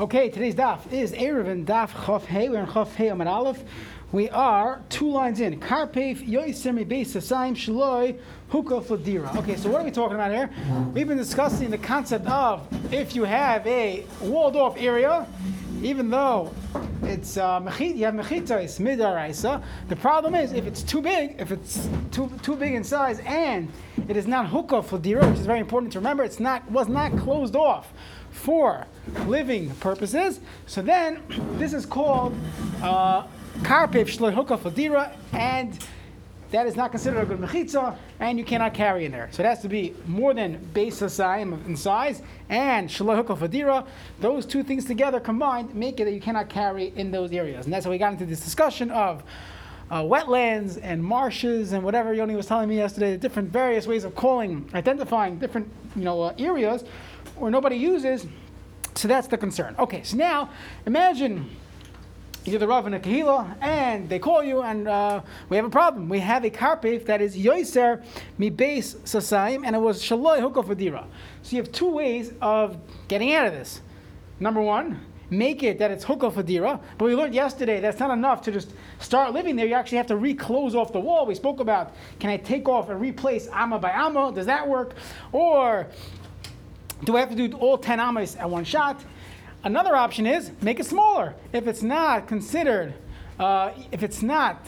Okay, today's daf is Eruvin daf Chof Hey. We're in Chof Hey Amid Aleph. We are two lines in. Karpef Yoiser Beis Sasaim Shloi Huka Fladira. Okay, so what are we talking about here? We've been discussing the concept of if you have a walled off area, even though it's uh, you have mechitos midaraisa. The problem is if it's too big, if it's too too big in size, and it is not hookah for dira, which is very important to remember. It's not was not closed off for living purposes. So then, this is called uh, shloihuka fadira, and that is not considered a good mechitza, and you cannot carry in there. So it has to be more than base asayim in size and shloihuka fadira. Those two things together combined make it that you cannot carry in those areas, and that's how we got into this discussion of. Uh, wetlands and marshes and whatever Yoni was telling me yesterday, the different various ways of calling, identifying different you know uh, areas or nobody uses. So that's the concern. Okay, so now imagine you're the Rav in a Kahila, and they call you, and uh, we have a problem. We have a karpef that is Yoiser mi base Sasaim, and it was Shaloi Hukofadira. So you have two ways of getting out of this. Number one, make it that it's Hukofadira, but we learned yesterday that's not enough to just start living there. You actually have to reclose off the wall. We spoke about can I take off and replace Amma by Amma? Does that work? Or do I have to do all 10 amas at one shot? Another option is make it smaller. If it's not considered, uh, if it's not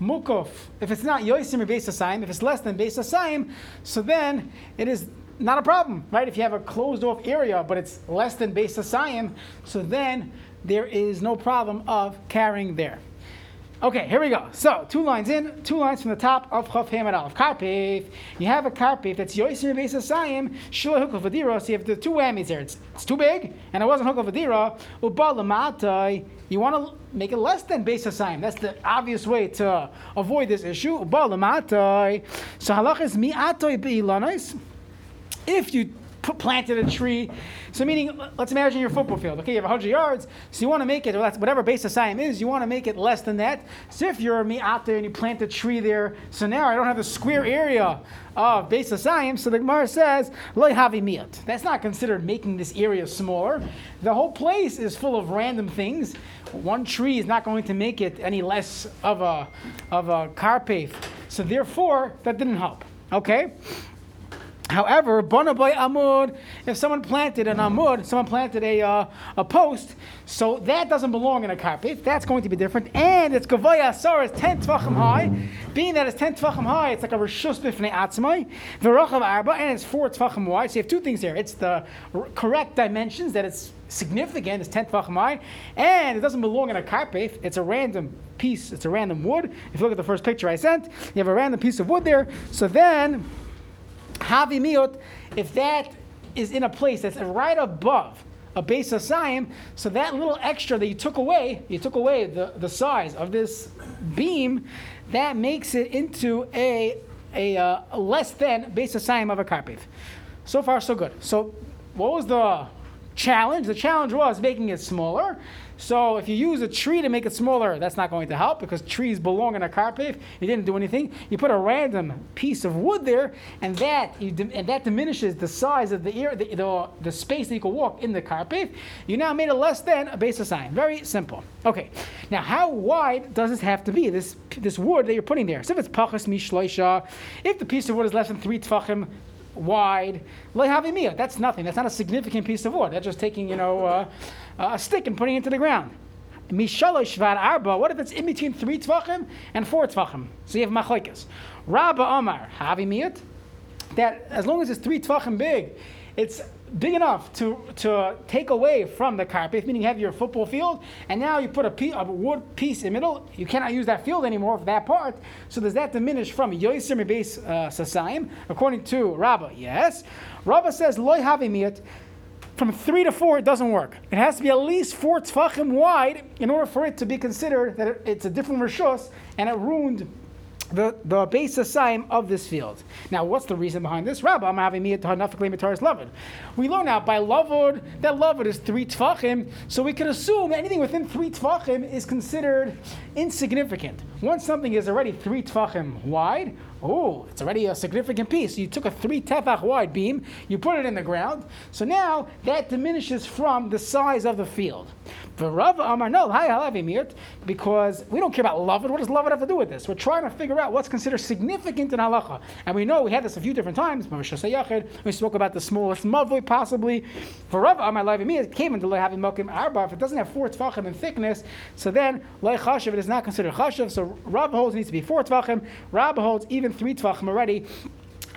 mukuf, if it's not yoisim or base asayim, if it's less than base asayim, so then it is not a problem, right? If you have a closed off area, but it's less than base asayim, so then there is no problem of carrying there. Okay, here we go. So, two lines in, two lines from the top of Chav Hamad Aleph. Karpif. You have a karpif that's Yoiser Beis Asayim, Shula Hukal Vadira. So you have the two whammies there. It's, it's too big, and it wasn't Hukal Vadira. Uba Lamatai. You want to make it less than Beis Asayim. That's the obvious way to avoid this issue. Uba Lamatai. So halach is Mi'atoi. If you planted a tree. So meaning, let's imagine your football field. Okay, you have 100 yards, so you want to make it, whatever base of sign is, you want to make it less than that. So if you're me out there and you plant a tree there, so now I don't have the square area of base of science. So the Gemara says, loy havi miat. That's not considered making this area smaller. The whole place is full of random things. One tree is not going to make it any less of a of a karpef. So therefore, that didn't help. Okay. However, bonaboy amud, if someone planted an amud, someone planted a, uh, a post, so that doesn't belong in a carpet. That's going to be different. And it's gavoya asar, it's 10 tvachim high. Being that it's 10 tvachim high, it's like a rishus bifnei atzmai. V'rochav arba, and it's 4 tvachim wide. So you have two things here. It's the correct dimensions, that it's significant, it's 10 tvachim high. And it doesn't belong in a carpet. It's a random piece, it's a random wood. If you look at the first picture I sent, you have a random piece of wood there. So then, Havi miot, if that is in a place that's right above a base of Siam, so that little extra that you took away, you took away the, the size of this beam, that makes it into a, a, uh, less than base of Siam of a carpet. So far, so good. So, what was the challenge? The challenge was making it smaller. So if you use a tree to make it smaller, that's not going to help because trees belong in a carpet. You didn't do anything. You put a random piece of wood there, and that and that diminishes the size of the, ear, the, the, the space that you can walk in the carpet. You now made it less than a base of sign. Very simple. Okay. Now, how wide does this have to be? This this wood that you're putting there. So if it's pachas mishloisha, if the piece of wood is less than three tvachim, wide. That's nothing. That's not a significant piece of wood. That's just taking, you know, uh, a stick and putting it into the ground. Mishalosh shvar arba. What if it's in between three tvachim and four tvachim? So you have machlekes. Rabba Omar havimiyat. That as long as it's three tvachim big, it's big enough to, to take away from the carpet, meaning you have your football field, and now you put a, piece, a wood piece in the middle. You cannot use that field anymore for that part. So does that diminish from Yoiser base uh, Sasayim? According to Rabbah, yes. Rava says, Loy Havimiyat. From three to four, it doesn't work. It has to be at least four tfachim wide in order for it to be considered that it's a different rishus and it ruined the, the base sign of this field. Now, what's the reason behind this? Rabbi, I'm having me lovud. We learn out by lavud that lavud is three tvachim, so we can assume anything within three tvachim is considered insignificant. Once something is already three tvachim wide, oh, it's already a significant piece. You took a three tefach wide beam, you put it in the ground, so now that diminishes from the size of the field. Rav Amar, no, because we don't care about love. What does love have to do with this? We're trying to figure out what's considered significant in halacha. And we know we had this a few different times. We spoke about the smallest mavui possibly. For Rav Amar it came into having mokim arba. If it doesn't have four tvachim in thickness, so then loy chashav, it is not considered chashav. So Rav holds it needs to be four tvachim. Rav holds even three tvachim already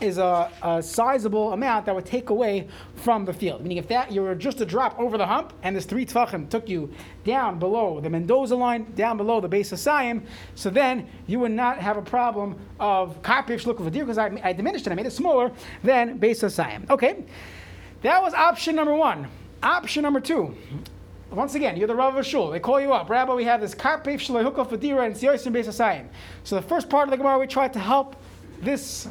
is a, a, sizable amount that would take away from the field. Meaning, if that you were just a drop over the hump, and this three tvachim took you down below the Mendoza line, down below the base of Siam, so then you would not have a problem of carpish looking for deer because I, I, diminished it, I made it smaller than base of Siam. Okay, that was option number one. Option number two. Once again, you're the Rav of Shul. They call you up. Rabbi, we have this Karpef Shalai Hukal Fadira and Siyosim Beis Asayim. So the first part of the Gemara, we tried to help this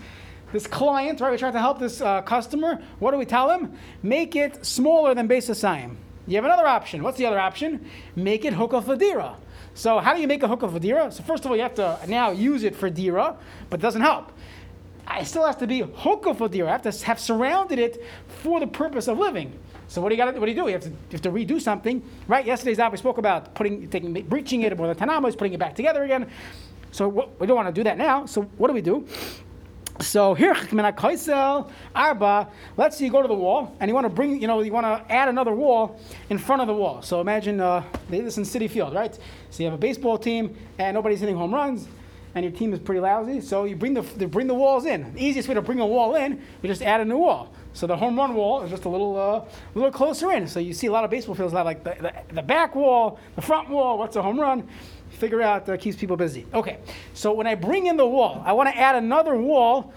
this client, right? We try to help this uh, customer. What do we tell him? Make it smaller than base asayim. You have another option. What's the other option? Make it hook of dira. So how do you make a hook of dira? So first of all, you have to now use it for dira, but it doesn't help. It still has to be hook of dira. I have to have surrounded it for the purpose of living. So what do you got? What do you do? You have to, you have to redo something, right? Yesterday's out we spoke about putting, taking, breaching it, or the tanama putting it back together again. So what, we don't want to do that now. So what do we do? So here, arba. Let's say you go to the wall and you want to bring, you know, you want to add another wall in front of the wall. So imagine uh, they this in Citi Field, right? So you have a baseball team and nobody's hitting home runs, and your team is pretty lousy. So you bring the bring the walls in. The easiest way to bring a wall in, you just add a new wall. So the home run wall is just a little uh, little closer in. So you see a lot of baseball fields have like the, the, the back wall, the front wall. What's a home run? Figure out uh, keeps people busy. Okay, so when I bring in the wall, I want to add another wall.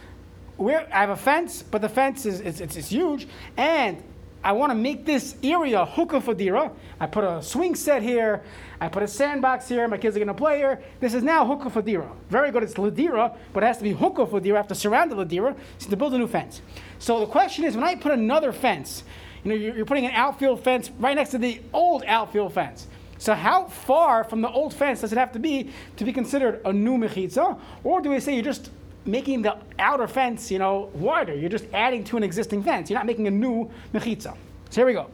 Where I have a fence, but the fence is it's, it's, it's huge, and I want to make this area hookah for dira. I put a swing set here. I put a sandbox here. My kids are going to play here. This is now hookah for dira. Very good. It's ladira, but it has to be hookah for dira. I have to surround the ladira so to build a new fence. So the question is, when I put another fence, you know, you're putting an outfield fence right next to the old outfield fence. So how far from the old fence does it have to be to be considered a new mechitza? Or do we say you're just making the outer fence, you know, wider? You're just adding to an existing fence. You're not making a new mechitza. So here we go.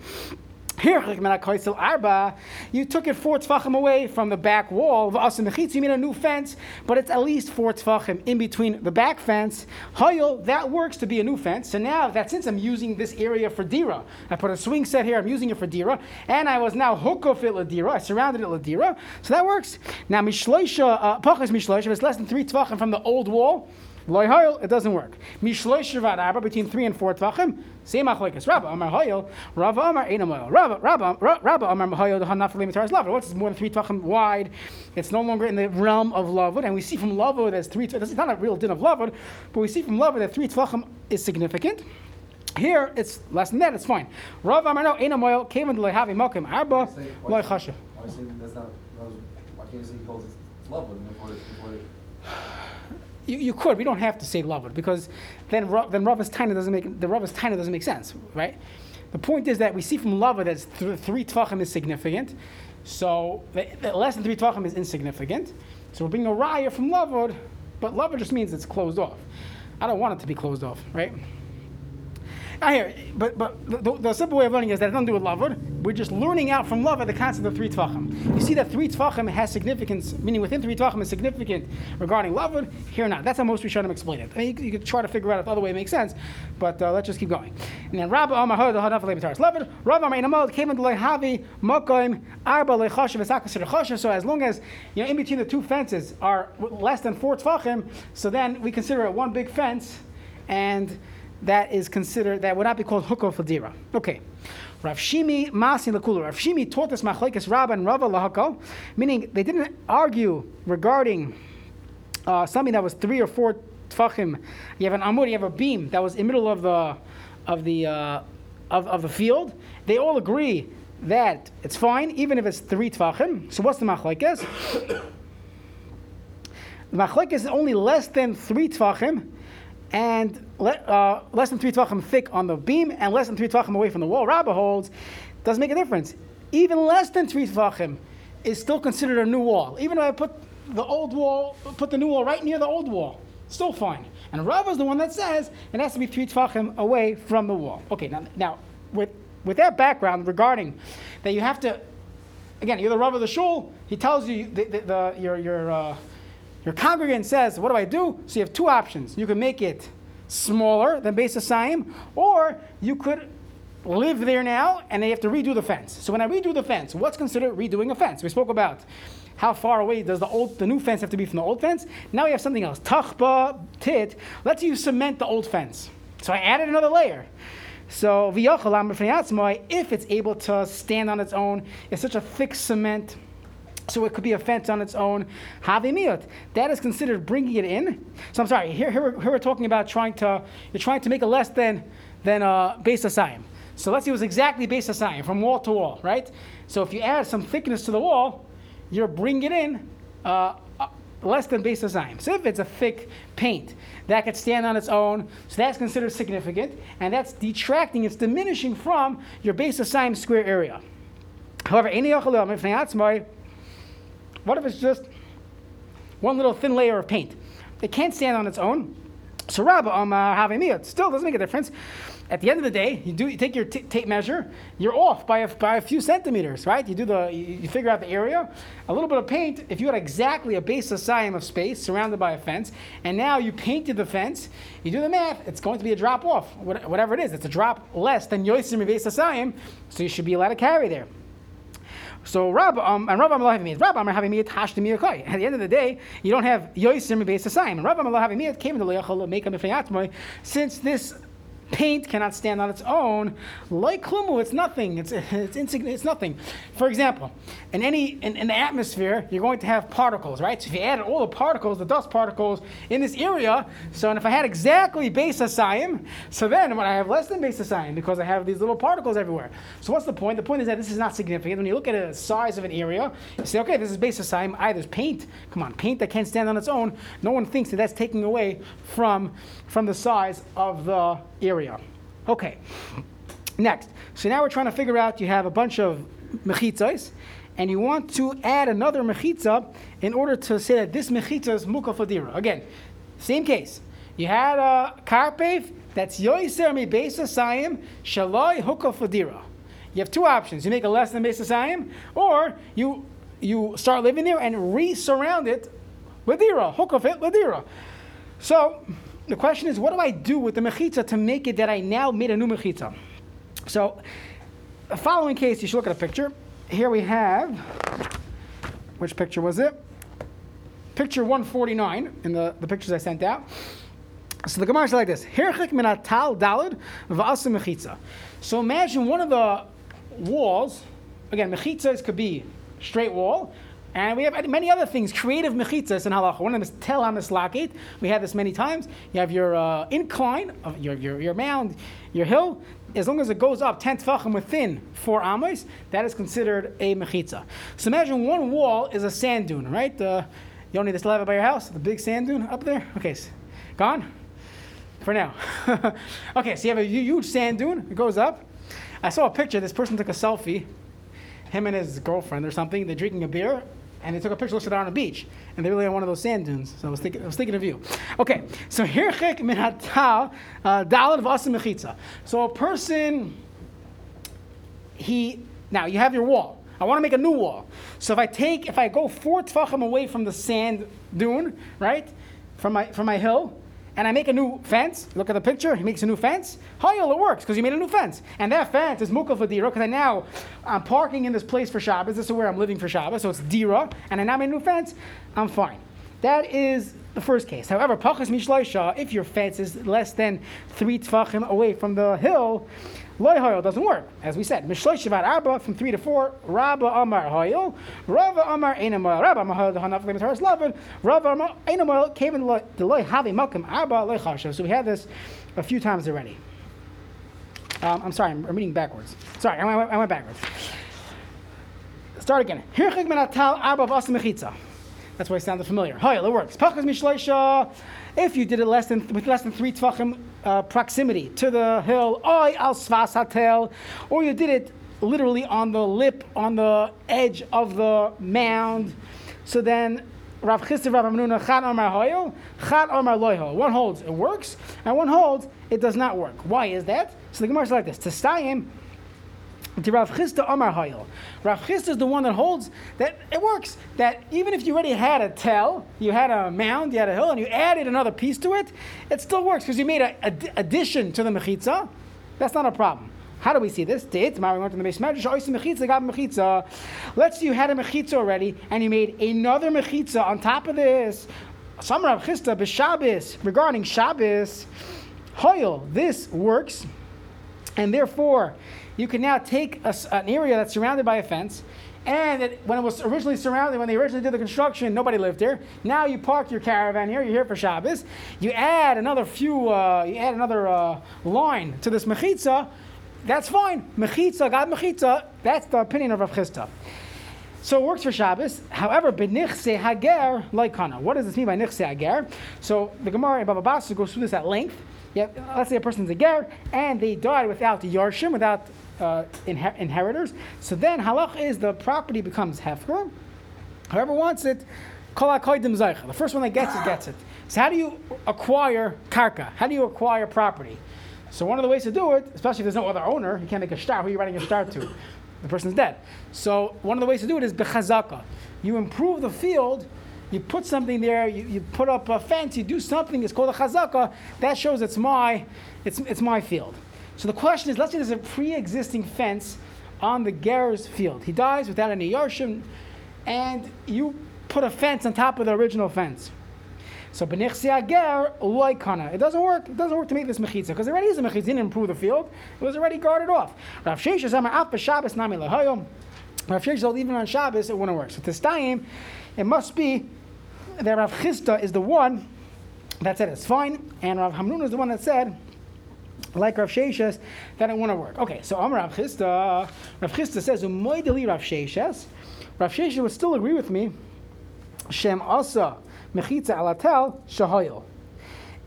You took it four tefachim away from the back wall of us You mean a new fence, but it's at least four tefachim in between the back fence. Hayil, that works to be a new fence. So now that since I'm using this area for dira, I put a swing set here. I'm using it for dira, and I was now hookof it ladira. I surrounded it ladira, so that works. Now mishloisha uh, pachas mishloisha. It's less than three tefachim from the old wall. Loy hoyel, it doesn't work. Mishloy shavad arba between three and four tvachim. Same achloikas. Rabba amar hoyel. Rabba amar einam hoyel. Rabba Rabba Rabba amar hoyel the hanaf limitaris lavud. What's more than three tvachim wide? It's no longer in the realm of lavud, and we see from lavud there's three. It's not a real din of lavud, but we see from lavud that three tvachim is significant. Here it's less than that. It's fine. Rav amar no einam hoyel came into lehavi mokim arba loy chashav. Why can't you say he calls it lavud before? You, you could. We don't have to say loved because then then Rava's tiny doesn't make the Rava's tiny doesn't make sense, right? The point is that we see from lava that th- three tvachim is significant, so less than three tvachim is insignificant. So we're bringing a raya from lavod, but lavod just means it's closed off. I don't want it to be closed off, right? I hear, but but the, the, simple way of learning is that it doesn't do with lavud. We're just learning out from lavud the concept of three tvachim. You see that three tvachim has significance, meaning within three tvachim is significant regarding lavud. Here not. That's how most Rishonim explain it. I mean, you, you, could try to figure out if the other way makes sense, but uh, let's just keep going. And then Rabba Amar Hod Hadaf Lebitaris Lavud. Rabba Amar came into Lehavi Mokoim Arba Lechashav Esakasir Chashav. So as long as you know in between the two fences are less than four tvachim, so then we consider it one big fence, and that is considered that would not be called hukah fadira. Okay. Rav Shimi Masi Lakula. Rav Shimi taught us Machlekes Rabba and Rava Lahakal, meaning they didn't argue regarding uh, something that was three or four tfachim. You have an amud, you have a beam that was in the middle of the of the uh, of, of the field. They all agree that it's fine, even if it's three tfachim. So what's the machlekes? machlek is only less than three tvachim, and uh, less than three tvachim thick on the beam, and less than three tvachim away from the wall. Rabbah holds doesn't make a difference. Even less than three tvachim is still considered a new wall. Even if I put the old wall, put the new wall right near the old wall, still fine. And is the one that says it has to be three tvachim away from the wall. Okay, now, now with with that background regarding that you have to, again, you're the Rav of the shul. He tells you the, the, the your your uh, your congregant says, "What do I do?" So you have two options. You can make it smaller than Beis Hasaim, or you could live there now and they have to redo the fence. So when I redo the fence, what's considered redoing a fence? We spoke about how far away does the old the new fence have to be from the old fence? Now we have something else. Tachba tit. Let's you cement the old fence. So I added another layer. So if it's able to stand on its own, it's such a thick cement. So it could be a fence on its own. Havimiyot. That is considered bringing it in. So I'm sorry. Here, here, we're, here we're talking about trying to you're trying to make it less than than uh, Beis Hasaim. So let's see, it was exactly Beis Hasaim from wall to wall, right? So if you add some thickness to the wall, you're bringing it in uh, uh, less than Beis Hasaim. So if it's a thick paint that could stand on its own, so that's considered significant, and that's detracting, it's diminishing from your Beis Hasaim square area. However, what if it's just one little thin layer of paint? It can't stand on its own. So Rabba Amar um, uh, Havimiyat still doesn't make a difference at the end of the day, you do you take your t- tape measure, you're off by a, by a few centimeters, right? You do the you, you, figure out the area, a little bit of paint. If you had exactly a Beis Hasaim of space surrounded by a fence, and now you painted the fence, you do the math, it's going to be a drop off, whatever it is. It's a drop less than Yosim Beis Hasaim, so you should be allowed to carry there. So Rab um, and Rab Amallah means Rab Amar having miyat hash At the end of the day, you don't have Yosim Beis Hasaim. And Rab Amallah having miyat came the make a since this paint cannot stand on its own. Like klumu, it's nothing. It's it's insignificant. It's nothing. For example, in any in, in, the atmosphere, you're going to have particles, right? So if you add all the particles, the dust particles in this area, so and if I had exactly Beis Hasaim, so then when I have less than Beis Hasaim because I have these little particles everywhere. So what's the point? The point is that this is not significant. When you look at the size of an area, you say, okay, this is Beis Hasaim. I there's paint. Come on, paint that can't stand on its own. No one thinks that that's taking away from from the size of the area. Okay. Next. So now we're trying to figure out you have a bunch of mechitzas, and you want to add another mechitza in order to say that this mechitza is mukafadira. Again, same case. You had a karpev that's yoiser mi beis asayim shaloi hukafadira. You have two options. You make a less than beis asayim, or you you start living there and re-surround it with dira, hukaf it with dira. So the question is, what do I do with the mechitza to make it that I now made a new mechitza? So, the following case, you should look at a picture. Here we have, which picture was it? Picture 149 in the, the pictures I sent out. So the Gemara is like this: dalid v'asim mechitza. So imagine one of the walls. Again, mechitzas could be straight wall, and we have many other things, creative mechitzas in halacha. One of them is tel hamislakit. We have this many times. You have your uh, incline, of your, your, your mound, your hill. As long as it goes up 10 tefachim within four amos, that is considered a mechitza. So imagine one wall is a sand dune, right? Uh, you don't need this level by your house, the big sand dune up there? Okay, gone? For now. okay, so you have a huge sand dune, it goes up. I saw a picture, this person took a selfie, him and his girlfriend or something, they're drinking a beer, and they took a picture, at on a beach, and they really on one of those sand dunes. So I was thinking, I was thinking of you. Okay, so hirchik min hatal uh, dalad v'asim mechitza. So a person, he now you have your wall. I want to make a new wall. So if I take, if I go four tefachim away from the sand dune, right, from my from my hill, and I make a new fence, look at the picture, he makes a new fence, Hayel, it works? Because he made a new fence. And that fence is Mukal for Dira because I now, I'm parking in this place for Shabbos, this is where I'm living for Shabbos, so it's Dira, and I now made a new fence, I'm fine. That is the first case. However, Pachas Mishloisha, if your fence is less than three tfachim away from the hill, Loy hoyel doesn't work. As we said, Mishloy Shivat Arba from three to four, Rabba Amar hoyel, Rava Amar Einamoyel, Rabba Amar hoyel, the Hanaf Lim Taras Lavan, Rava Amar Einamoyel came in the Loy Havi Malkim Arba Loy Chashav. So we had this a few times already. Um, I'm sorry, I'm, reading backwards. Sorry, I went, I went backwards. Start again. Hirchik min atal arba v'asa mechitza. That's why it sounded familiar. Hi, it works. Pachas mishleisha. If you did it less than with less than three tvachim uh, proximity to the hill, oy al or you did it literally on the lip, on the edge of the mound. So then Rav Chisda, Rav Hamnuna, Chad Omar Hoyel, Chad Omar Loyho. One holds it works, and one holds it does not work. Why is that? So the Gemara is like this: to Testayim. To Rav Chisda Omar Hoyel. Rav Chisda is the one that holds that it works. That even if you already had a tell, you had a mound, you had a hill, and you added another piece to it, it still works because you made an addition to the mechitza. That's not a problem. How do we see this? The. Let's say you had a mechitza already, and you made another mechitza on top of this. Some Rav b'Shabbos regarding Shabbos. Hoyel, this works, and therefore you can now take a, an area that's surrounded by a fence, and it, when it was originally surrounded, when they originally did the construction, nobody lived here. Now you park your caravan here. You're here for Shabbos. You add another few. Uh, you add another uh, line to this mechitza. That's fine. Mechitza, God mechitza. That's the opinion of Rav Chisda. So it works for Shabbos. However, benichse hager like kana. What does this mean by nichse hager? So the Gemara in Baba Basra goes through this at length. Yeah, let's say a person's a ger and they died without the yarshim, without uh, inher- inheritors. So then halach is the property becomes hefker. Whoever wants it, the first one that gets it gets it. So how do you acquire karka? How do you acquire property? So one of the ways to do it, especially if there's no other owner, you can't make a star. Who are you writing a star to? The person's dead. So one of the ways to do it is bechazaka. You improve the field. You put something there. You, you put up a fence. You do something. It's called a chazaka. That shows it's my, it's, it's my field. So the question is, let's say there's a pre-existing fence on the Ger's field. He dies without any yarshim, and you put a fence on top of the original fence. So benichsi ager loikana. It doesn't work. It doesn't work to make this mechitza because already is a mechitza. didn't improve the field. It was already guarded off. Rav Sheshes Amar Af b'Shabbos Nami Lahayom. Rav Sheshes even on Shabbos it wouldn't work. So Testayim, it must be that Rav Chisda is the one that said it's fine, and Rav Hamnun is the one that said like Rav Sheshes, that it wouldn't work. Okay, so Amar Rav Chisda, Rav Chisda says, Umoideli Rav Sheshes. Rav Sheshes would still agree with me. Shem Asa Mechitza Alatel Shahoyel.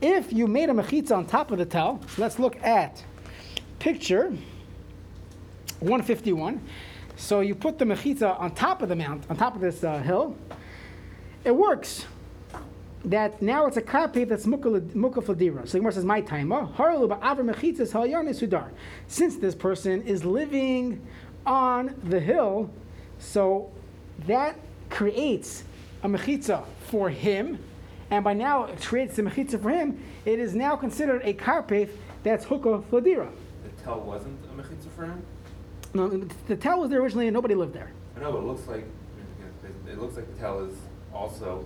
If you made a mechitza on top of the tel, let's look at picture 151. So you put the mechitza on top of the mount, on top of this uh, hill. It works that now it's a carpe that's mukafladira. So the Gemara says, "My timer oh, sudar." Since this person is living on the hill, so that creates a mechitza for him, and by now it creates a mechitza for him. It is now considered a carpe that's hukah fladira. The tel wasn't a mechitza for him. No, the tel was there originally, and nobody lived there. I know, but it looks like it looks like the tel is also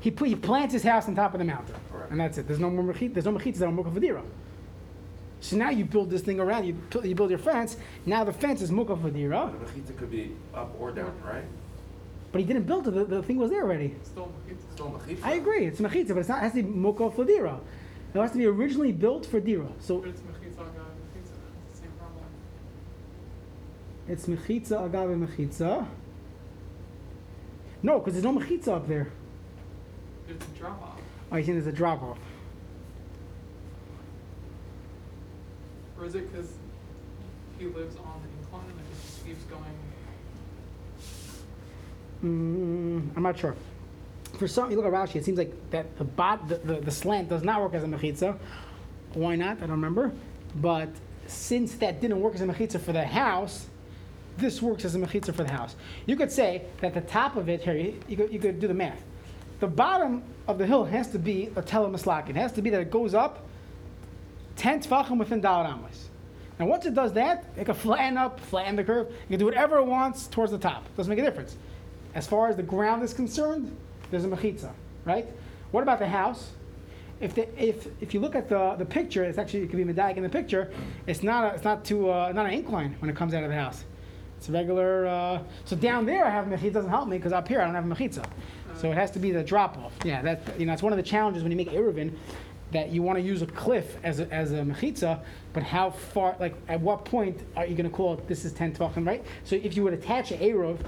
he, put, he plants his house on top of the mountain. Correct. And that's it. There's no more mechit, there's no mechitas that are mukaf So now you build this thing around, you, you build your fence, now the fence is mukaf vadira. The mechitza could be up or down, right? But he didn't build it, the, the thing was there already. Still mechitza. Still mechitza. I agree, it's mechitza, but it's not, it has to be mukaf vadira. It has to be originally built for dira. So But it's mechitza agav mechitza. It's the same problem. it's mechitza agave mechitza. No, because there's no mechitza up there. It's a drop off. Oh, you think there's a drop off. Or is it because he lives on the incline and it just keeps going? Mm, I'm not sure. For some, you look at Rashi, it seems like that the bot, the, the, the slant does not work as a mechitza. Why not? I don't remember. But since that didn't work as a mechitza for the house, this works as a mechitza for the house. You could say that the top of it, here, you, you, could, you could do the math. The bottom of the hill has to be a telemaslak. It has to be that it goes up 10 tfachim within Dalar Amos. Now, once it does that, it can flatten up, flatten the curve. It can do whatever it wants towards the top. Doesn't make a difference. As far as the ground is concerned, there's a mechitza, right? What about the house? If, the, if, if you look at the, the picture, it's actually it could be medag in the picture. It's not a, it's not too uh, not an incline when it comes out of the house. It's a regular. Uh, so down there I have mechitza doesn't help me because up here I don't have mechitza. So it has to be the drop off. Yeah, that you know it's one of the challenges when you make Eruvin that you want to use a cliff as a, as a mechitza, but how far, like at what point are you going to call it this is 10 tvachim, right? So if you would attach an Eruv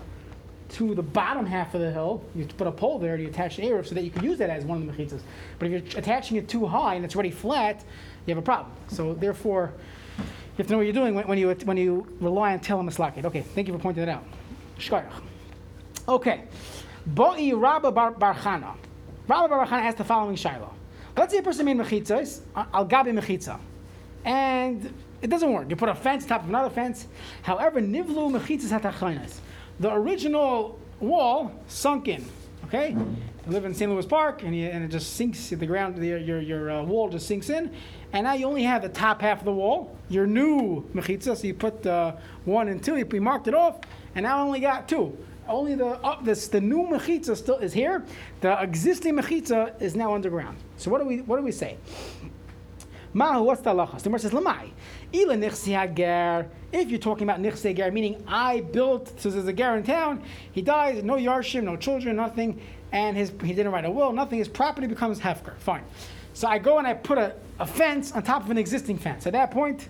to the bottom half of the hill, you put a pole there to attach the Eruv so that you can use that as one of the mechitzas. But if you're attaching it too high and it's already flat, you have a problem. So therefore, you have to know what you're doing when, when you when you rely on Telem Maslakit. Okay, thank you for pointing that out. Shkoyach. Okay. Bo'i Rabba Bar Barchana. Rabba Bar Barchana the following Shiloh. Let's say a person made mechitzas, al gabi mechitza, and it doesn't work. You put a fence top of another fence. However, nivlu mechitzas hatachainas. The original wall sunk in. Okay, you live in St. Louis Park, and, you, and it just sinks. The ground, your your, your uh, wall just sinks in, and now you only have the top half of the wall. Your new mechitza, so you put uh, one and two. You marked it off, and now I only got two. Only the uh, this the new mechitza still is here. The existing mechitza is now underground. So what do we what do we say? Mahu, what's the halachas? The Gemara says, Lamai. Ila. If you're talking about nichsi hager, meaning I built, so there's a ger in town, he dies, no yarshim, no children, nothing, and his, he didn't write a will, nothing, his property becomes hefker. Fine. So I go and I put a, a fence on top of an existing fence. At that point,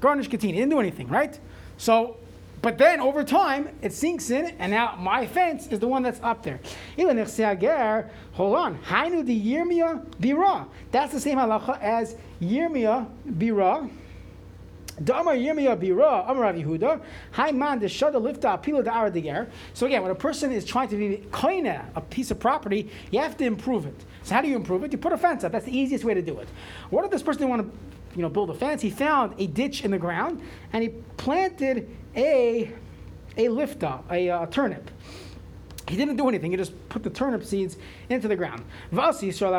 garnish katini, didn't do anything, right? So but then over time, it sinks in, and now my fence is the one that's up there. Hold on. Hainu the Yirmiyah Bira. That's the same halacha as Yirmiyah Bira. Damar Yirmiyah Bira, Amar Yehuda, Hai man the shada lifta apila the aradiger. So again, when a person is trying to be koina, a piece of property, you have to improve it. So how do you improve it? You put a fence up. That's the easiest way to do it. What if this person want to you know, build a fence, he found a ditch in the ground and he planted a, a lifta, a uh, turnip. He didn't do anything. He just put the turnip seeds into the ground. Vasi Yisrael.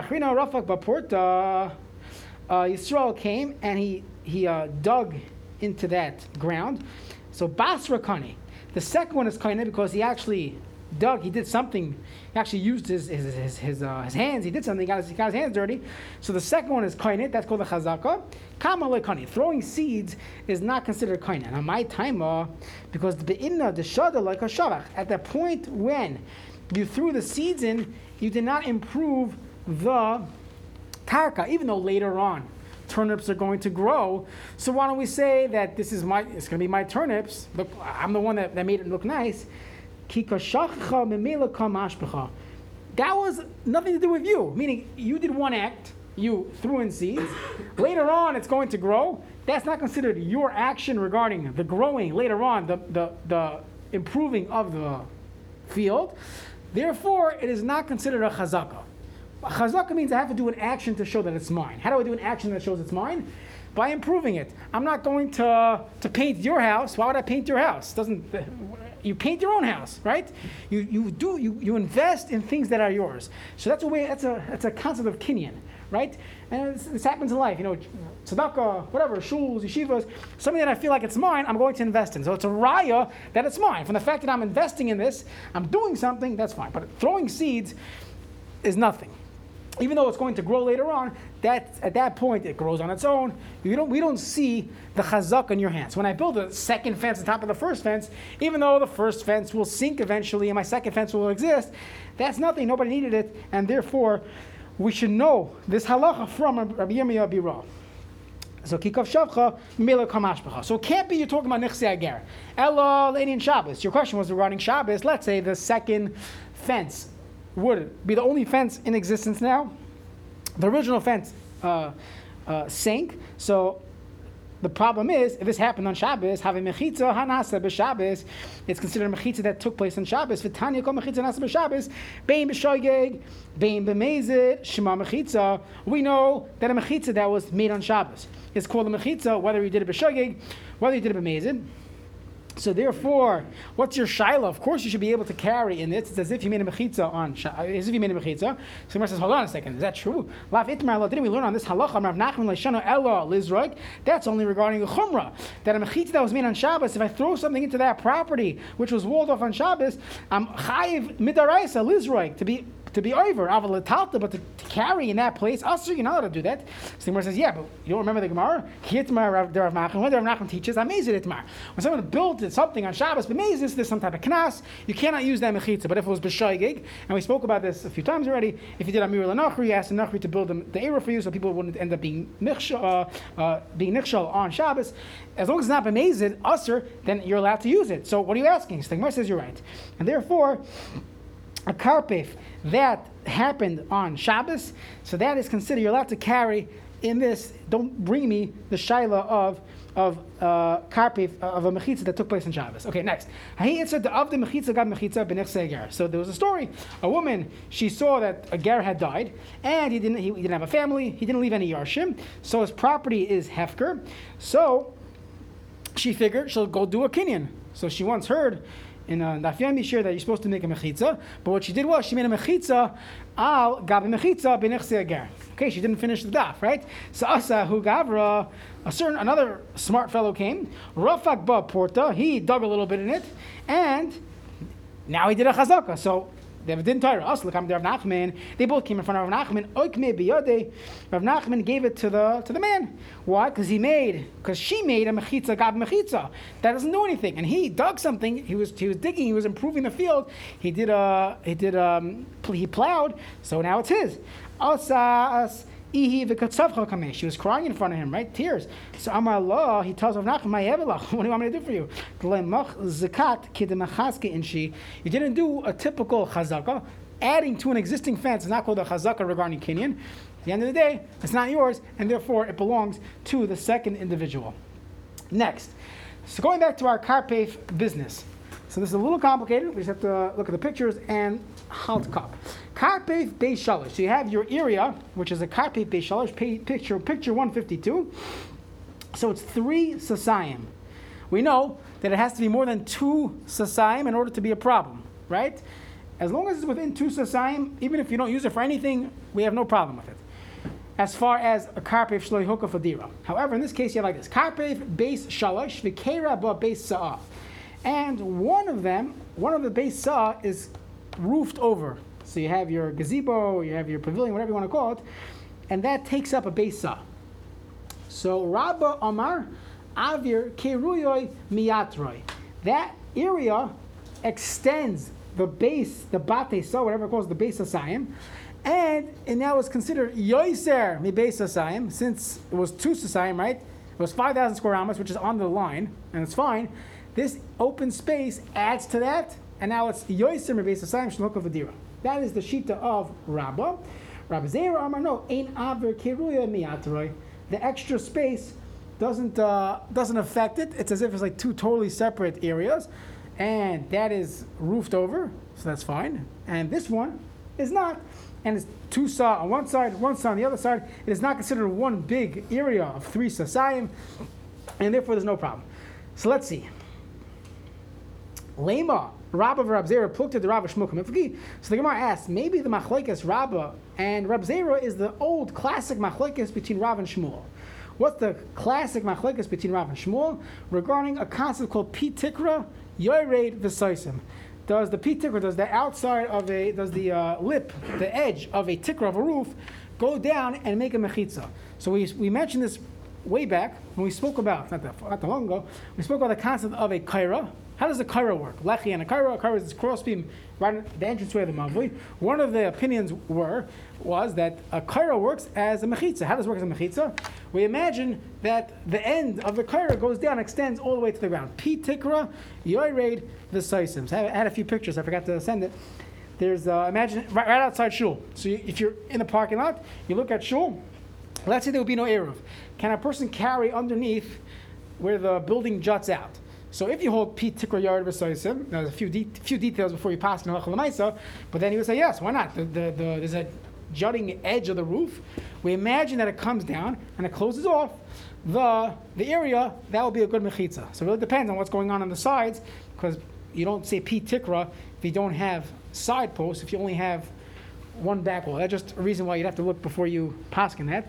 Uh, Yisrael came and he he uh, dug into that ground. So Basra Kani. The second one is Kani because he actually dug. He did something. He actually used his his his, his, uh, his hands. He did something. He got his, he got his hands dirty. So the second one is kainit. That's called the chazaka. Kama lekani. Throwing seeds is not considered kainit. Now my time, uh, because the be'inna the shada like a shavach. At the point when you threw the seeds in, you did not improve the karka, even though later on turnips are going to grow. So why don't we say that this is my, it's going to be my turnips. Look, I'm the one that, that made it look nice. That was nothing to do with you, meaning you did one act, you threw in seeds. later on, it's going to grow. That's not considered your action regarding the growing later on, the, the, the improving of the field. Therefore, it is not considered a chazakah. Chazakah means I have to do an action to show that it's mine. How do I do an action that shows it's mine? By improving it. I'm not going to, to paint your house. Why would I paint your house? Doesn't you paint your own house, right? You, you do you, you invest in things that are yours. So that's a way that's a that's a concept of kinyan, right? And this, happens in life, you know, tzedakah, whatever, shuls, yeshivas, something that I feel like it's mine, I'm going to invest in. So it's a raya that it's mine. From the fact that I'm investing in this, I'm doing something, that's fine. But throwing seeds is nothing even though it's going to grow later on, that at that point it grows on its own. You don't, we don't see the chazak in your hands. When I build a second fence on top of the first fence, even though the first fence will sink eventually and my second fence will exist, that's nothing. Nobody needed it, and therefore we should know this halacha from Rabbi Yirmiyah Bira. So kikov shavcha mila kamashbacha. So it can't be you're talking about nichsi ager. Ella lady Shabbos. Your question was regarding Shabbos. Let's say the second fence would be the only fence in existence now. The original fence uh, uh, sank. So the problem is, if this happened on Shabbos, having mechitza hanasa b'Shabbos, it's considered a mechitza that took place on Shabbos. V'tanya kol mechitza hanasa b'Shabbos, bein b'shoigeg, bein b'mezid, shema mechitza. We know that a mechitza that was made on Shabbos is called a mechitza, whether you did it b'shoigeg, whether you did it b'mezid. So therefore, what's your shaila? Of course, you should be able to carry in it. It's as if you made a mechitza on, uh, as if you made a mechitza. So Gemara says, hold on a second, is that true? Didn't we learn on this halacha? Rav Nachman lizroik. That's only regarding the chumrah. That a mechitza that was made on Shabbos, if I throw something into that property which was walled off on Shabbos, I'm chayiv midaraisa lizroik to be to be over. But to, to carry in that place, also you're not allowed to do that. So the says, yeah, but you don't remember the Gemara? Hitmar the Rav Nachman. When the Rav Nachman teaches, amazing itmar. When someone built something on Shabbos, b'mezis, there's some type of knas, you cannot use that mechitza. But if it was b'shoigig, and we spoke about this a few times already, if you did Amir Lanachri, you asked the Nachri to build the, era for you, so people wouldn't end up being nichshal, uh, uh, being nichshal on Shabbos. As long as it's not b'mezid, usher, then you're allowed to use it. So what are you asking? Gemara says you're right, and therefore a karpef that happened on Shabbos, so that is considered you're allowed to carry in this. Don't bring me the shaila of of uh, karpef of a mechitza that took place on Shabbos. Okay, next. of the mechitza got mechitza So there was a story. A woman she saw that a ger had died, and he didn't he, he didn't have a family. He didn't leave any yarshim, so his property is hefker. So she figured she'll go do a kinyan. So she once heard in uh, Daf Yomi share that you're supposed to make a mechitza, but what she did was she made a mechitza al gabi mechitza b'nechse agar. Okay, she didn't finish the daf, right? So asa hu gavra, a certain another smart fellow came, rafak ba porta, he dug a little bit in it, and now he did a chazaka. So they didn't Torah. Us, look, I'm Rav Nachman. They both came in front of Rav Nachman. Oikme biyode. Rav Nachman gave it to the to the man. Why? Because he made, because she made a mechitza gab mechitza. That doesn't do anything. And he dug something. He was he was digging. He was improving the field. He did a he did um he plowed. So now it's his. She was crying in front of him, right? Tears. So Amar Allah, he tells Rav Nachman, What do you want me to do for you? You didn't do a typical chazaka. Adding to an existing fence is not called a chazaka regarding kinyan. At the end of the day, it's not yours, and therefore it belongs to the second individual. Next, so going back to our karpef business. So this is a little complicated. We just have to look at the pictures and halt cup. Karpef Beis Shalosh. So you have your area, which is a Karpef Beis Shalosh, picture, picture 152. So it's three sasayim. We know that it has to be more than two sasayim in order to be a problem, right? As long as it's within two sasayim, even if you don't use it for anything, we have no problem with it. As far as a karpef shloi hoka fadira. However, in this case, you have like this: karpef Beis Shalosh v'keira ba Beis Sa'ah. And one of them, one of the base Sa'ah is roofed over. So you have your gazebo, you have your pavilion, whatever you want to call it, and that takes up a besa. So Rabba Amar Avir Keruyoy Miatroy. That area extends the base, the bate so whatever it calls the base of Sayim, and it now is considered Yoiser mi base Sayim, since it was two Sayim, right? It was 5,000 square amas, which is on the line, and it's fine. This open space adds to that, and now it's Yoiser mi base Sayim Shnok of Adira. That is the shita of Rabbah. Rabbi Zera Amar no, ein aver kiruya miatroy. The extra space doesn't uh, doesn't affect it. It's as if it's like two totally separate areas, and that is roofed over, so that's fine. And this one is not, and it's two saw on one side, one saw on the other side. It is not considered one big area of three sasayim, and therefore there's no problem. So let's see. Lema Rabba Rab Zera pluked the Rabba Mifgi. So the Gemara asks, maybe the machlekes Rabba and Rab Zera is the old classic machlekes between Rav and Shmuel. What's the classic machlekes between Rav and Shmuel regarding a concept called pitikra yored v'saisim? Does the pitikra, does the outside of a, does the uh, lip, the edge of a tikra of a roof, go down and make a mechitza? So we, we mentioned this way back when we spoke about, not that, not that long ago, we spoke about the concept of a kaira, how does the kaira work? Lechi and a kaira. A is this crossbeam right at the entranceway of the mavui. One of the opinions were was that a kaira works as a mechitza. How does it work as a mechitza? We imagine that the end of the kaira goes down, extends all the way to the ground. P tikra yoyred the saisim. I had a few pictures. I forgot to send it. There's uh, imagine right, right, outside shul. So you, if you're in the parking lot, you look at shul. Let's say there would be no eruv. Can a person carry underneath where the building juts out? So if you hold P tikra yard v'soisim, there's a few, de- few details before you pass in halacha but then he would say yes, why not? The, the, the, there's a jutting edge of the roof. We imagine that it comes down and it closes off the the area. That will be a good mechitza. So it really depends on what's going on on the sides, because you don't say P tikra if you don't have side posts. If you only have one back wall, that's just a reason why you'd have to look before you pass in that.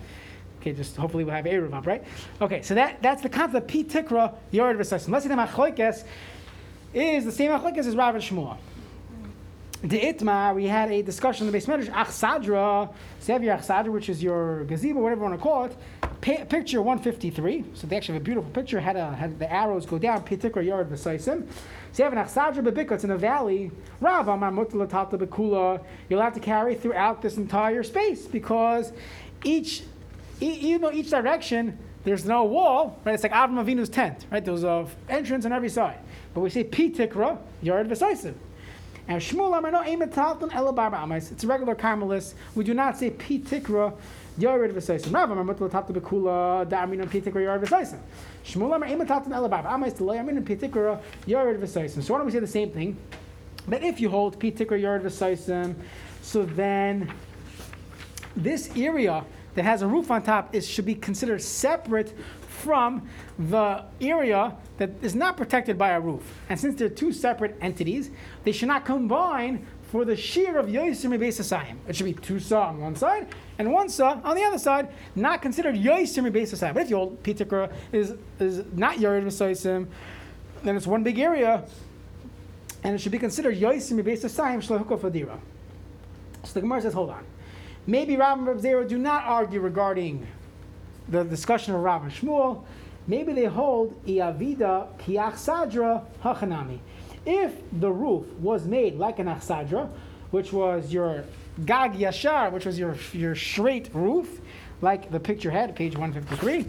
Okay, just hopefully we'll have Eruv up, right? Okay, so that, that's the concept of P Tikra, Yord V'Saisim. Let's say the Machlokes is the same Machlokes as Rav Shmuel. the Itmar, we had a discussion in the base medrash, Achsadra, so have Achsadra, which is your gazebo, whatever you want to call it. Picture 153. So they actually have a beautiful picture. Had, a, had the arrows go down, Pitikra Yard Vesaisim. So you have an Achsadra Bebika, it's in a valley. Rav, Amar Mutala Tata Bekula. You're allowed to carry throughout this entire space because each, even though each direction, there's no wall, right? It's like Avram Avinu's tent, right? There's a entrance on every side. But we say Pitikra Yard Vesaisim. And Shmuel Amar no Eimet Talton Ela Barba Amais. It's a regular Carmelist. We do not say Pi Tikra Yored V'Saisim. Rav Amar Mutla Tata Bekula Da'amin on Pi Tikra Yored V'Saisim. Shmuel Amar Eimet Talton Ela Barba Amais Delay Amin on Pi Tikra Yored V'Saisim. So why don't we say the same thing? That if you hold Pi Tikra Yored V'Saisim, so then this area that has a roof on top is should be considered separate from the area that is not protected by a roof. And since they're two separate entities, they should not combine for the shear of Yosim Beis Asayim. It should be two saw on one side and one saw on the other side, not considered Yosim Beis Asayim. But if your Pitikra is, is not Vesoisim, then it's one big area, and it should be considered Yosim Beis Asayim Shlahukov Adira. So the Gemara says, hold on. Maybe Rav and Rav Zera do not argue regarding the discussion of Rav and Shmuel. Maybe they hold Iavida Kiach Sadra Hachanami. If the roof was made like an Achsadra, which was your Gag Yashar, which was your, your straight roof, like the picture had, page 153,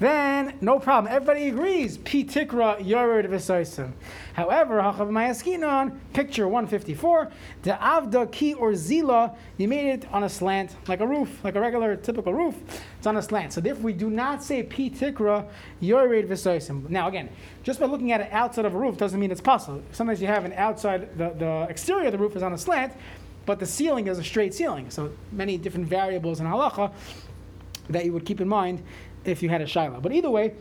then no problem. Everybody agrees. P tikra yored v'soisim. However, hachav mayaskinon, picture 154, the avda ki or zila, you made it on a slant, like a roof, like a regular typical roof. It's on a slant. So therefore, we do not say p tikra yored v'soisim. Now again, just by looking at it outside of a roof doesn't mean it's possible. Sometimes you have an outside, the, the exterior of the roof is on a slant, but the ceiling is a straight ceiling. So many different variables in halacha that you would keep in mind if you had a shiloh. But either way,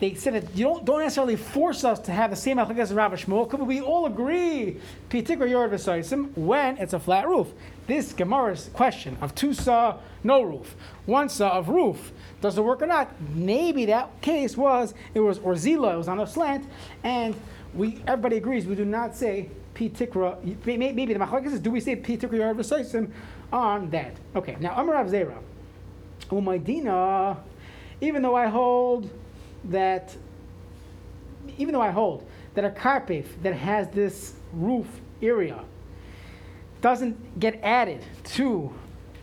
they said that you don't, don't necessarily force us to have the same halakha as Rav Shmuel, because we all agree pitikra yord v'soisim when it's a flat roof. This Gemara's question of two saw, no roof, one saw of roof, does it work or not? Maybe that case was it was orzila, it was on a slant, and we everybody agrees we do not say pitikra. Maybe the machlokes is do we say pitikra yord v'soisim on that? Okay, now Amar Rav Zera. Umaydina, even though I hold that, even though I hold that a carpet that has this roof area doesn't get added to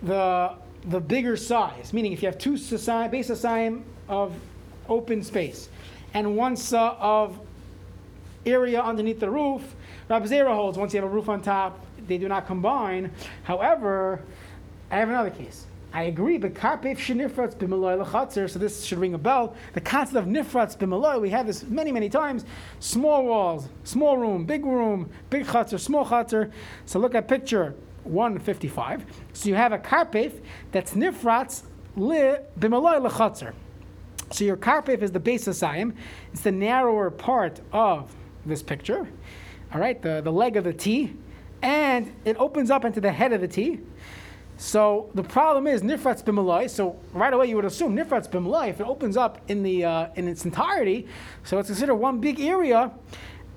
the the bigger size, meaning if you have two society, base assignment of open space and one saw of area underneath the roof, Rabbi holds once you have a roof on top, they do not combine. However, I have another case. I agree, but karpef shenifratz b'maloi lechatzer, so this should ring a bell. The concept of nifratz b'maloi, we have this many, many times. Small walls, small room, big room, big chatzar, small chatzar. So look at picture 155. So you have a karpef that's nifratz li b'maloi lechatzer. So your karpef is the base of Sayim. It's the narrower part of this picture. All right, the, the leg of the T. And it opens up into the head of the T. So the problem is nifratz b'malai. So right away you would assume nifratz b'malai if it opens up in the uh, in its entirety. So it's considered one big area,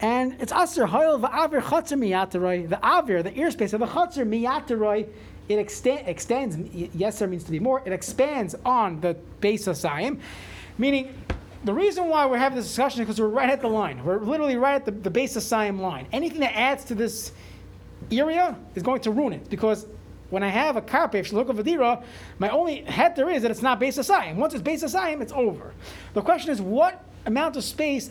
and it's aser hoyel v'aver chatzar miyataroi. The aver, the ear space of the chatzar miyataroi, it extend, extends. Yeser means to be more. It expands on the base of Sayim, meaning. The reason why we're having this discussion is because we're right at the line. We're literally right at the, the base of Sayim line. Anything that adds to this area is going to ruin it because when I have a if you look at Vadira, my only heter is that it's not base asayim. Once it's base asayim, it's over. The question is what amount of space,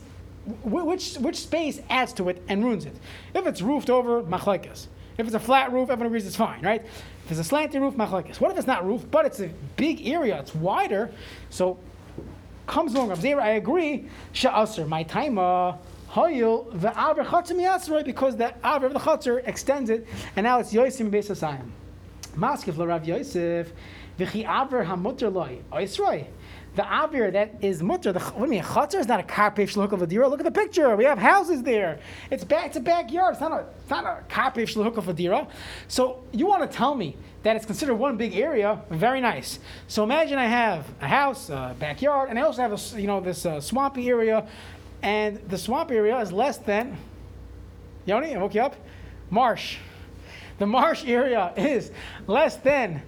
which, which space adds to it and ruins it. If it's roofed over, machlekes. If it's a flat roof, everyone agrees it's fine, right? If it's a slanted roof, machlekes. What if it's not roofed, but it's a big area, it's wider, so comes along Rav Zera, I agree, sha'aser, my timer, hoyil, the aver chatzim yasroi, because the aver of the chatzir extends it, and now it's yoisim base asayim. Maskif Rav Yosef, v'chi aver hamutter loy. The avir that is mutter, the, what do you mean, chatzar is not a carpet shluch of a dira. Look at the picture. We have houses there. It's back, it's a backyard. It's not a, it's not a of a dira. So you want to tell me that it's considered one big area? Very nice. So imagine I have a house, a backyard, and I also have a, you know, this uh, swampy area, and the swamp area is less than, Yoni, I woke you up, marsh. The marsh area is less than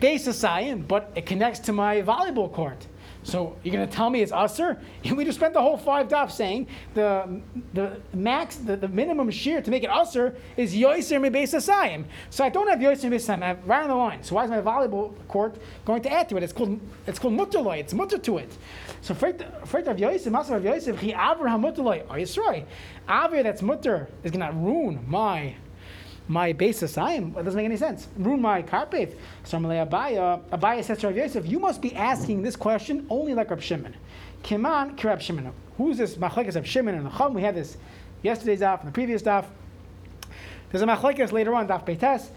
base Asayim, but it connects to my volleyball court. So you're going to tell me it's usher? We just spent the whole five daf saying the the max, the, the minimum shear to make it usher is yoiser asayim. So I don't have yoiser mi base asayim. I have right on the line. So why is my volleyball court going to add to it? It's called it's called mutterloy. It's mutter to it. So freit of yoiser, masav of yoiser, chi avraham mutterloy. Oh, Yisroi. Avir that's mutter is going to ruin my my basis I am. It doesn't make any sense. Carpet. So Amalei Abaya, Abaya says to Rav Yosef, you must be asking this question only like Rav Shimon. Kiman Kirab Shimon. Who's this machlekes of Shimon and Chum? We had this yesterday's daf and the previous daf. There's a machlekes later on, daf Beites.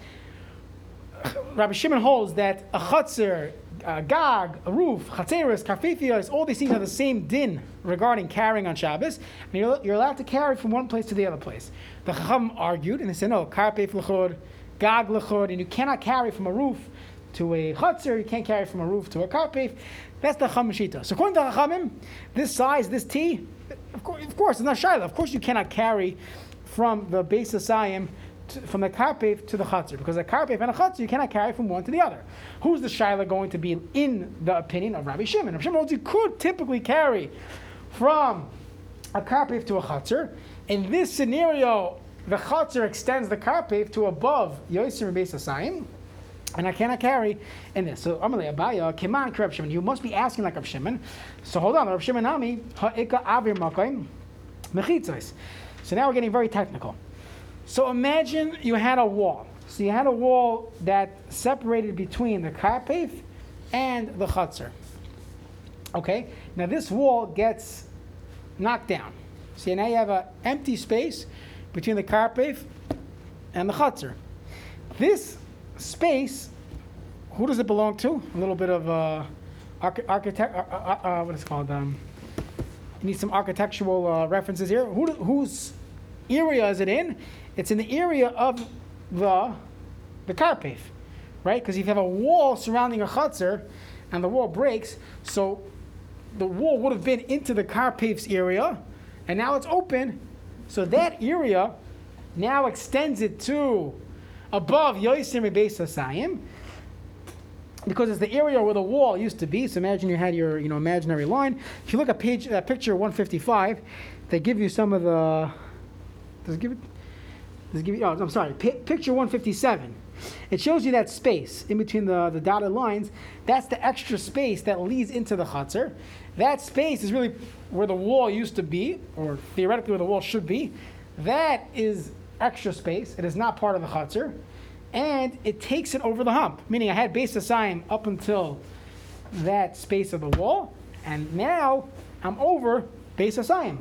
Rabbi Shimon holds that a chutzir, a gag, a roof, chatzeris, karfifios, all these things are the same din regarding carrying on Shabbos, and you're, you're allowed to carry from one place to the other place. The Chacham argued, and they said, no, karpef lechod, gag lechod, and you cannot carry from a roof to a chutzir, you can't carry from a roof to a karpef. That's the Chacham Shita. So according to Chachamim, this size, this T, of course, of course, it's not Shiloh. Of course you cannot carry from the base of Sayim to, from the karpef to the chatzir, because a karpef and a chatzir you cannot carry from one to the other. Who's the shaila going to be in the opinion of Rabbi Shimon? Rabbi Shimon holds you could typically carry from a karpef to a chatzir. In this scenario, the chatzir extends the karpef to above yosim beis asayim. And I cannot carry in this. So Amalei Abaya, Keman Reb Shimon. You must be asking like Reb Shimon. So hold on, Reb Shimon Nami, Ha'ika Avir Makayim, Mechitzos. So now we're getting very technical. So imagine you had a wall. So you had a wall that separated between the karpef and the chutzner. Okay, now this wall gets knocked down. So now you have an empty space between the karpef and the chutzner. This space, who does it belong to? A little bit of uh, archi- architect. Uh, uh, uh, what is it called? Um, you need some architectural uh, references here. Who, whose area is it in? It's in the area of the the karpef, right? Because if you have a wall surrounding a chutzner, and the wall breaks, so the wall would have been into the karpef's area, and now it's open. So that area now extends it to above Yoisim Beis Hasayim, because it's the area where the wall used to be. So imagine you had your you know imaginary line. If you look at page uh, picture 155, they give you some of the. Does it give it? Does it give you? Oh, I'm sorry. Pi picture 157. It shows you that space in between the, the dotted lines. That's the extra space that leads into the chutzner. That space is really where the wall used to be, or theoretically where the wall should be. That is extra space. It is not part of the chutzner. And it takes it over the hump, meaning I had base assign up until that space of the wall, and now I'm over base assign.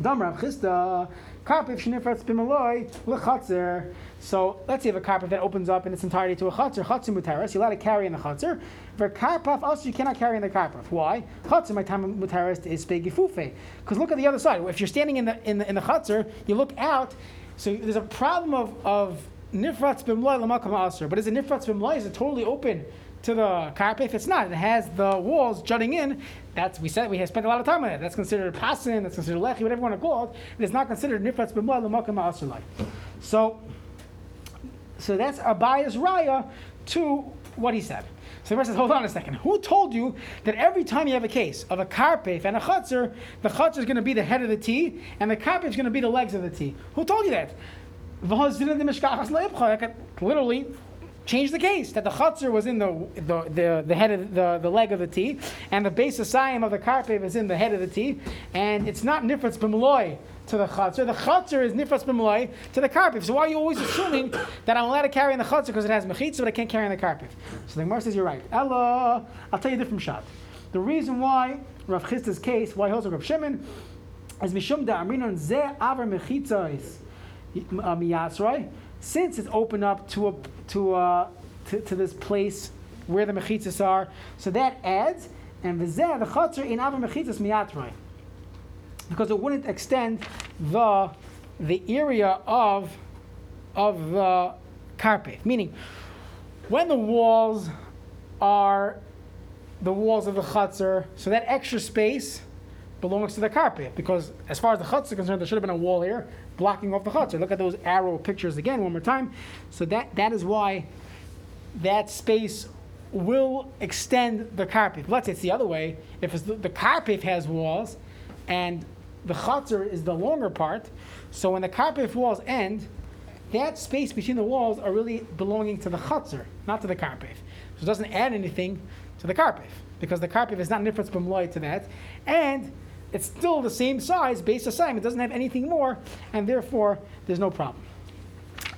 Dam Rav Chisda, carpet b'maloi. So let's say you have a carpet that opens up in its entirety to a chatzir, chatzir mutaris. You're allowed to carry in the chatzir. For karpaf, also you cannot carry in the karpaf. Why? Chatzir, my time mutaris is begifufe. Because look at the other side. If you're standing in the in the, in the chatzir, you look out. So there's a problem of of nifratz b'mloi l'makam aser. But is a nifratz b'mloi is it totally open? To the carpet, if it's not, it has the walls jutting in. That's we said we have spent a lot of time on it. That's considered pasin. That's considered lechi, whatever you want to call it. It is not considered nifratz aser. So so that's Abaya's raya to what he said. So the says, hold on a second. Who told you that every time you have a case of a karpef and a chutzner, the chutzner is going to be the head of the T and the karpef is going to be the legs of the T? Who told you that? Literally change the case that the chutzner was in the, the, the, the head of the, the leg of the T and the base of Siam of the karpef is in the head of the T and it's not nifratz b'maloi to the chutzner. The chutzner is nifras b'malai to the karpif. So why are you always assuming that I'm allowed to carry in the chutzner because it has mechitza, but I can't carry in the karpif? So the Gemara says you're right. Ella, I'll tell you a different shot. The reason why Rav Chisda's case, why he holds Rav Shimon, is mishum da amrinon ze avar mechitza is um, miyasroi. Since it's opened up to a to a to, to this place where the mechitzas are, so that adds and v'zeh the chutzner in avar mechitzas miyatroi because it wouldn't extend the the area of of the carpet. Meaning, when the walls are the walls of the chutzner, so that extra space belongs to the carpet. Because as far as the chutzner is concerned, there should have been a wall here, blocking off the chutzner. Look at those arrow pictures again one more time. So that, that is why that space will extend the carpet. Let's say it's the other way. If the, the carpet has walls and the chutzner is the longer part, so when the carpet walls end, that space between the walls are really belonging to the chutzner, not to the carpet. So it doesn't add anything to the carpet because the carpet is not nifratz b'mloy to that, and it's still the same size, base assignment. Doesn't have anything more, and therefore there's no problem.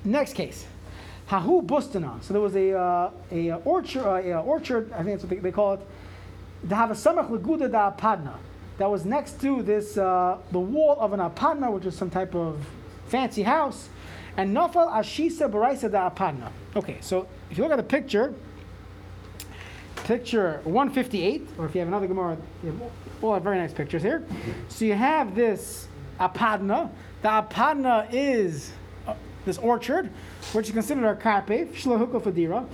Next case. Hahu Bustana. So there was a, uh, a orchard, uh, a orchard, I think that's what they, they call it. Dahav Laguda da Apadna. That was next to this, uh, the wall of an Apadna, which is some type of fancy house. And Nafal Ashisa Baraisa da Apadna. Okay, so if you look at the picture, picture 158, or if you have another Gemara, you have have very nice pictures here. So you have this Apadna. The Apadna is uh, this orchard, which is considered a carpe, shlahuka fadira,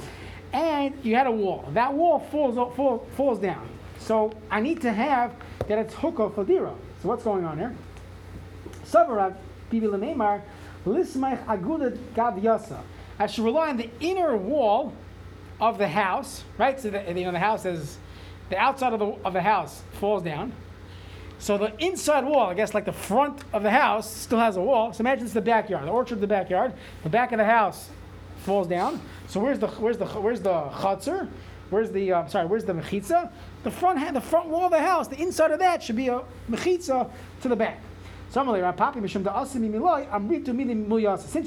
and you had a wall. That wall falls, fall, falls down. So I need to have that it's hookah fadira. So what's going on here? Savarat bibi lememar lismaich agudat gav yasa. I should rely on the inner wall of the house, right? So the, you know the house is the outside of the of the house falls down. So the inside wall, I guess, like the front of the house, still has a wall. So imagine it's the backyard, the orchard, the backyard. The back of the house falls down. So where's the where's the where's the chutzner? Where's the uh, sorry? Where's the mechitza? The front the front wall of the house. The inside of that should be a mechitza to the back. Since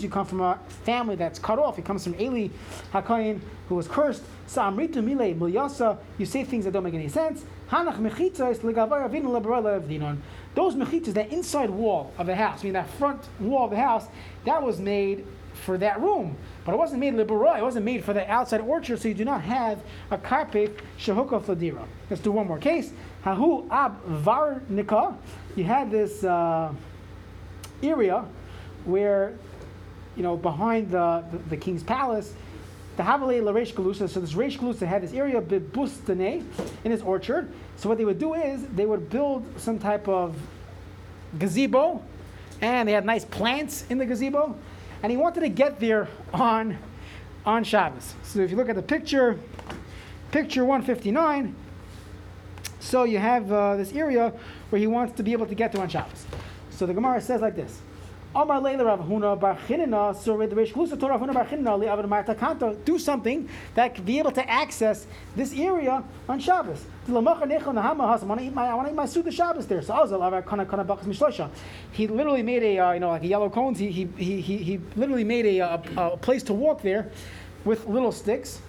you come from a family that's cut off, he comes from Eli Hakayin, who was cursed. You say things that don't make any sense. Those mechitzas, that inside wall of the house, I mean that front wall of the house, that was made for that room. But it wasn't made liberoi, it wasn't made for the outside orchard, so you do not have a carpet shehuka fladira. Let's do one more case. Hahu ab varnika. You had this uh, area where, you know, behind the, the, the king's palace, the Havale La Reish Galusa, so this Reish Galusa had this area bustane in his orchard. So what they would do is they would build some type of gazebo, and they had nice plants in the gazebo, and he wanted to get there on on Shabbos. So if you look at the picture, picture 159, so you have uh, this area where he wants to be able to get to on Shabbos. So the Gemara says like this. Huna Bar Torah do something that could be able to access this area on Shabbos. I want to eat my I want to Shabbos there. So. He literally made a uh, you know like a yellow cones. He he he he literally made a, a, a place to walk there with little sticks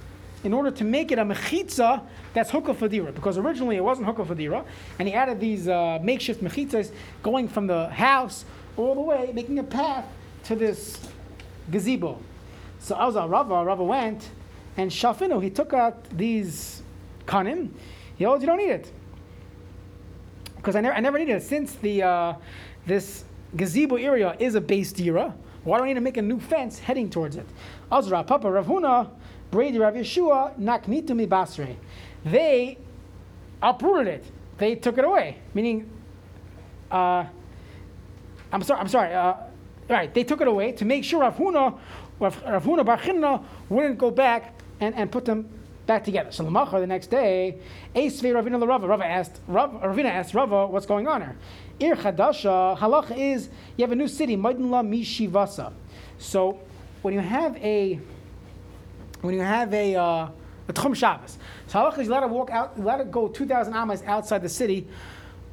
in order to make it a mechitza that's hookah fadira, because originally it wasn't hookah fadira, and he added these uh, makeshift mechitzas going from the house all the way, making a path to this gazebo. So Azar Rava, Rava went, and Shafinu, he took out these kanim. He goes, you don't need it. Because I never, I never needed it. Since the, uh, this gazebo area is a base dira, why do I need to make a new fence heading towards it? Azra, Papa, Rav Huna, Brady, Rav Yeshua, Naknitu mi Basre. They uprooted it. They took it away. Meaning, uh, I'm sorry, I'm sorry. Uh, right, they took it away to make sure Rav Huna, Rav, Huna Bar wouldn't go back and, and put them back together. So the next day, Esvei Ravina Rava. Rava asked, Rav, Ravina asked Rava, what's going on here? Ir Chadasha, halacha is you have a new city, Maidinla Mishivasa. So when you have a when you have a uh, a Tchum Shabbos, so halacha is you let it walk out, you let it go 2,000 amas outside the city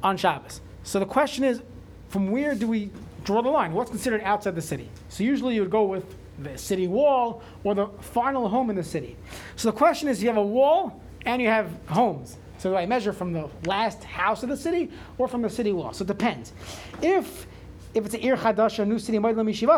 on Shabbos. So the question is, from where do we draw the line? What's considered outside the city? So usually you would go with the city wall or the final home in the city. So the question is, you have a wall and you have homes. So do I measure from the last house of the city or from the city wall? So it depends. If if it's an Ir Chadasha, new city,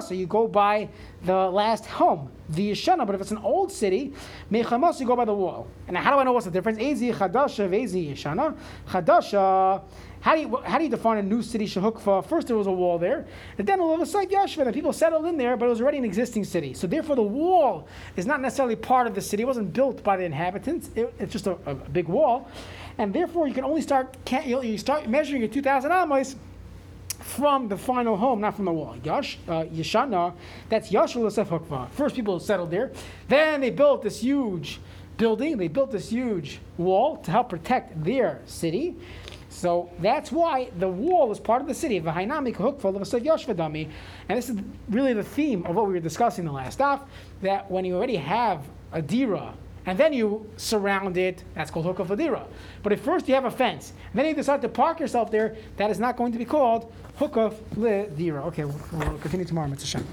so you go by the last home, the Yeshana. But if it's an old city, Mechamas, you go by the wall. And how do I know what's the difference? Ezi Chadasha, Vezi Yeshana. Chadasha how do you, how do you define a new city Shehukfa? First, there was a wall there, and then a little site Yashva, and people settled in there, but it was already an existing city. So therefore, the wall is not necessarily part of the city. It wasn't built by the inhabitants. It, it's just a, a, big wall, and therefore you can only start you start measuring your 2,000 amos from the final home, not from the wall. Yash, uh, Yeshana, that's Yashul Yosef Hukva. First people settled there. Then they built this huge building. They built this huge wall to help protect their city. So that's why the wall is part of the city. V'hainami kahukva l'vasav yoshvadami. And this is really the theme of what we were discussing the last off, that when you already have a dira, and then you surround it, that's called hukaf adira. But if first you have a fence, then you decide to park yourself there, that is not going to be called hukaf le dira. Okay, we'll, we'll continue tomorrow, Shem.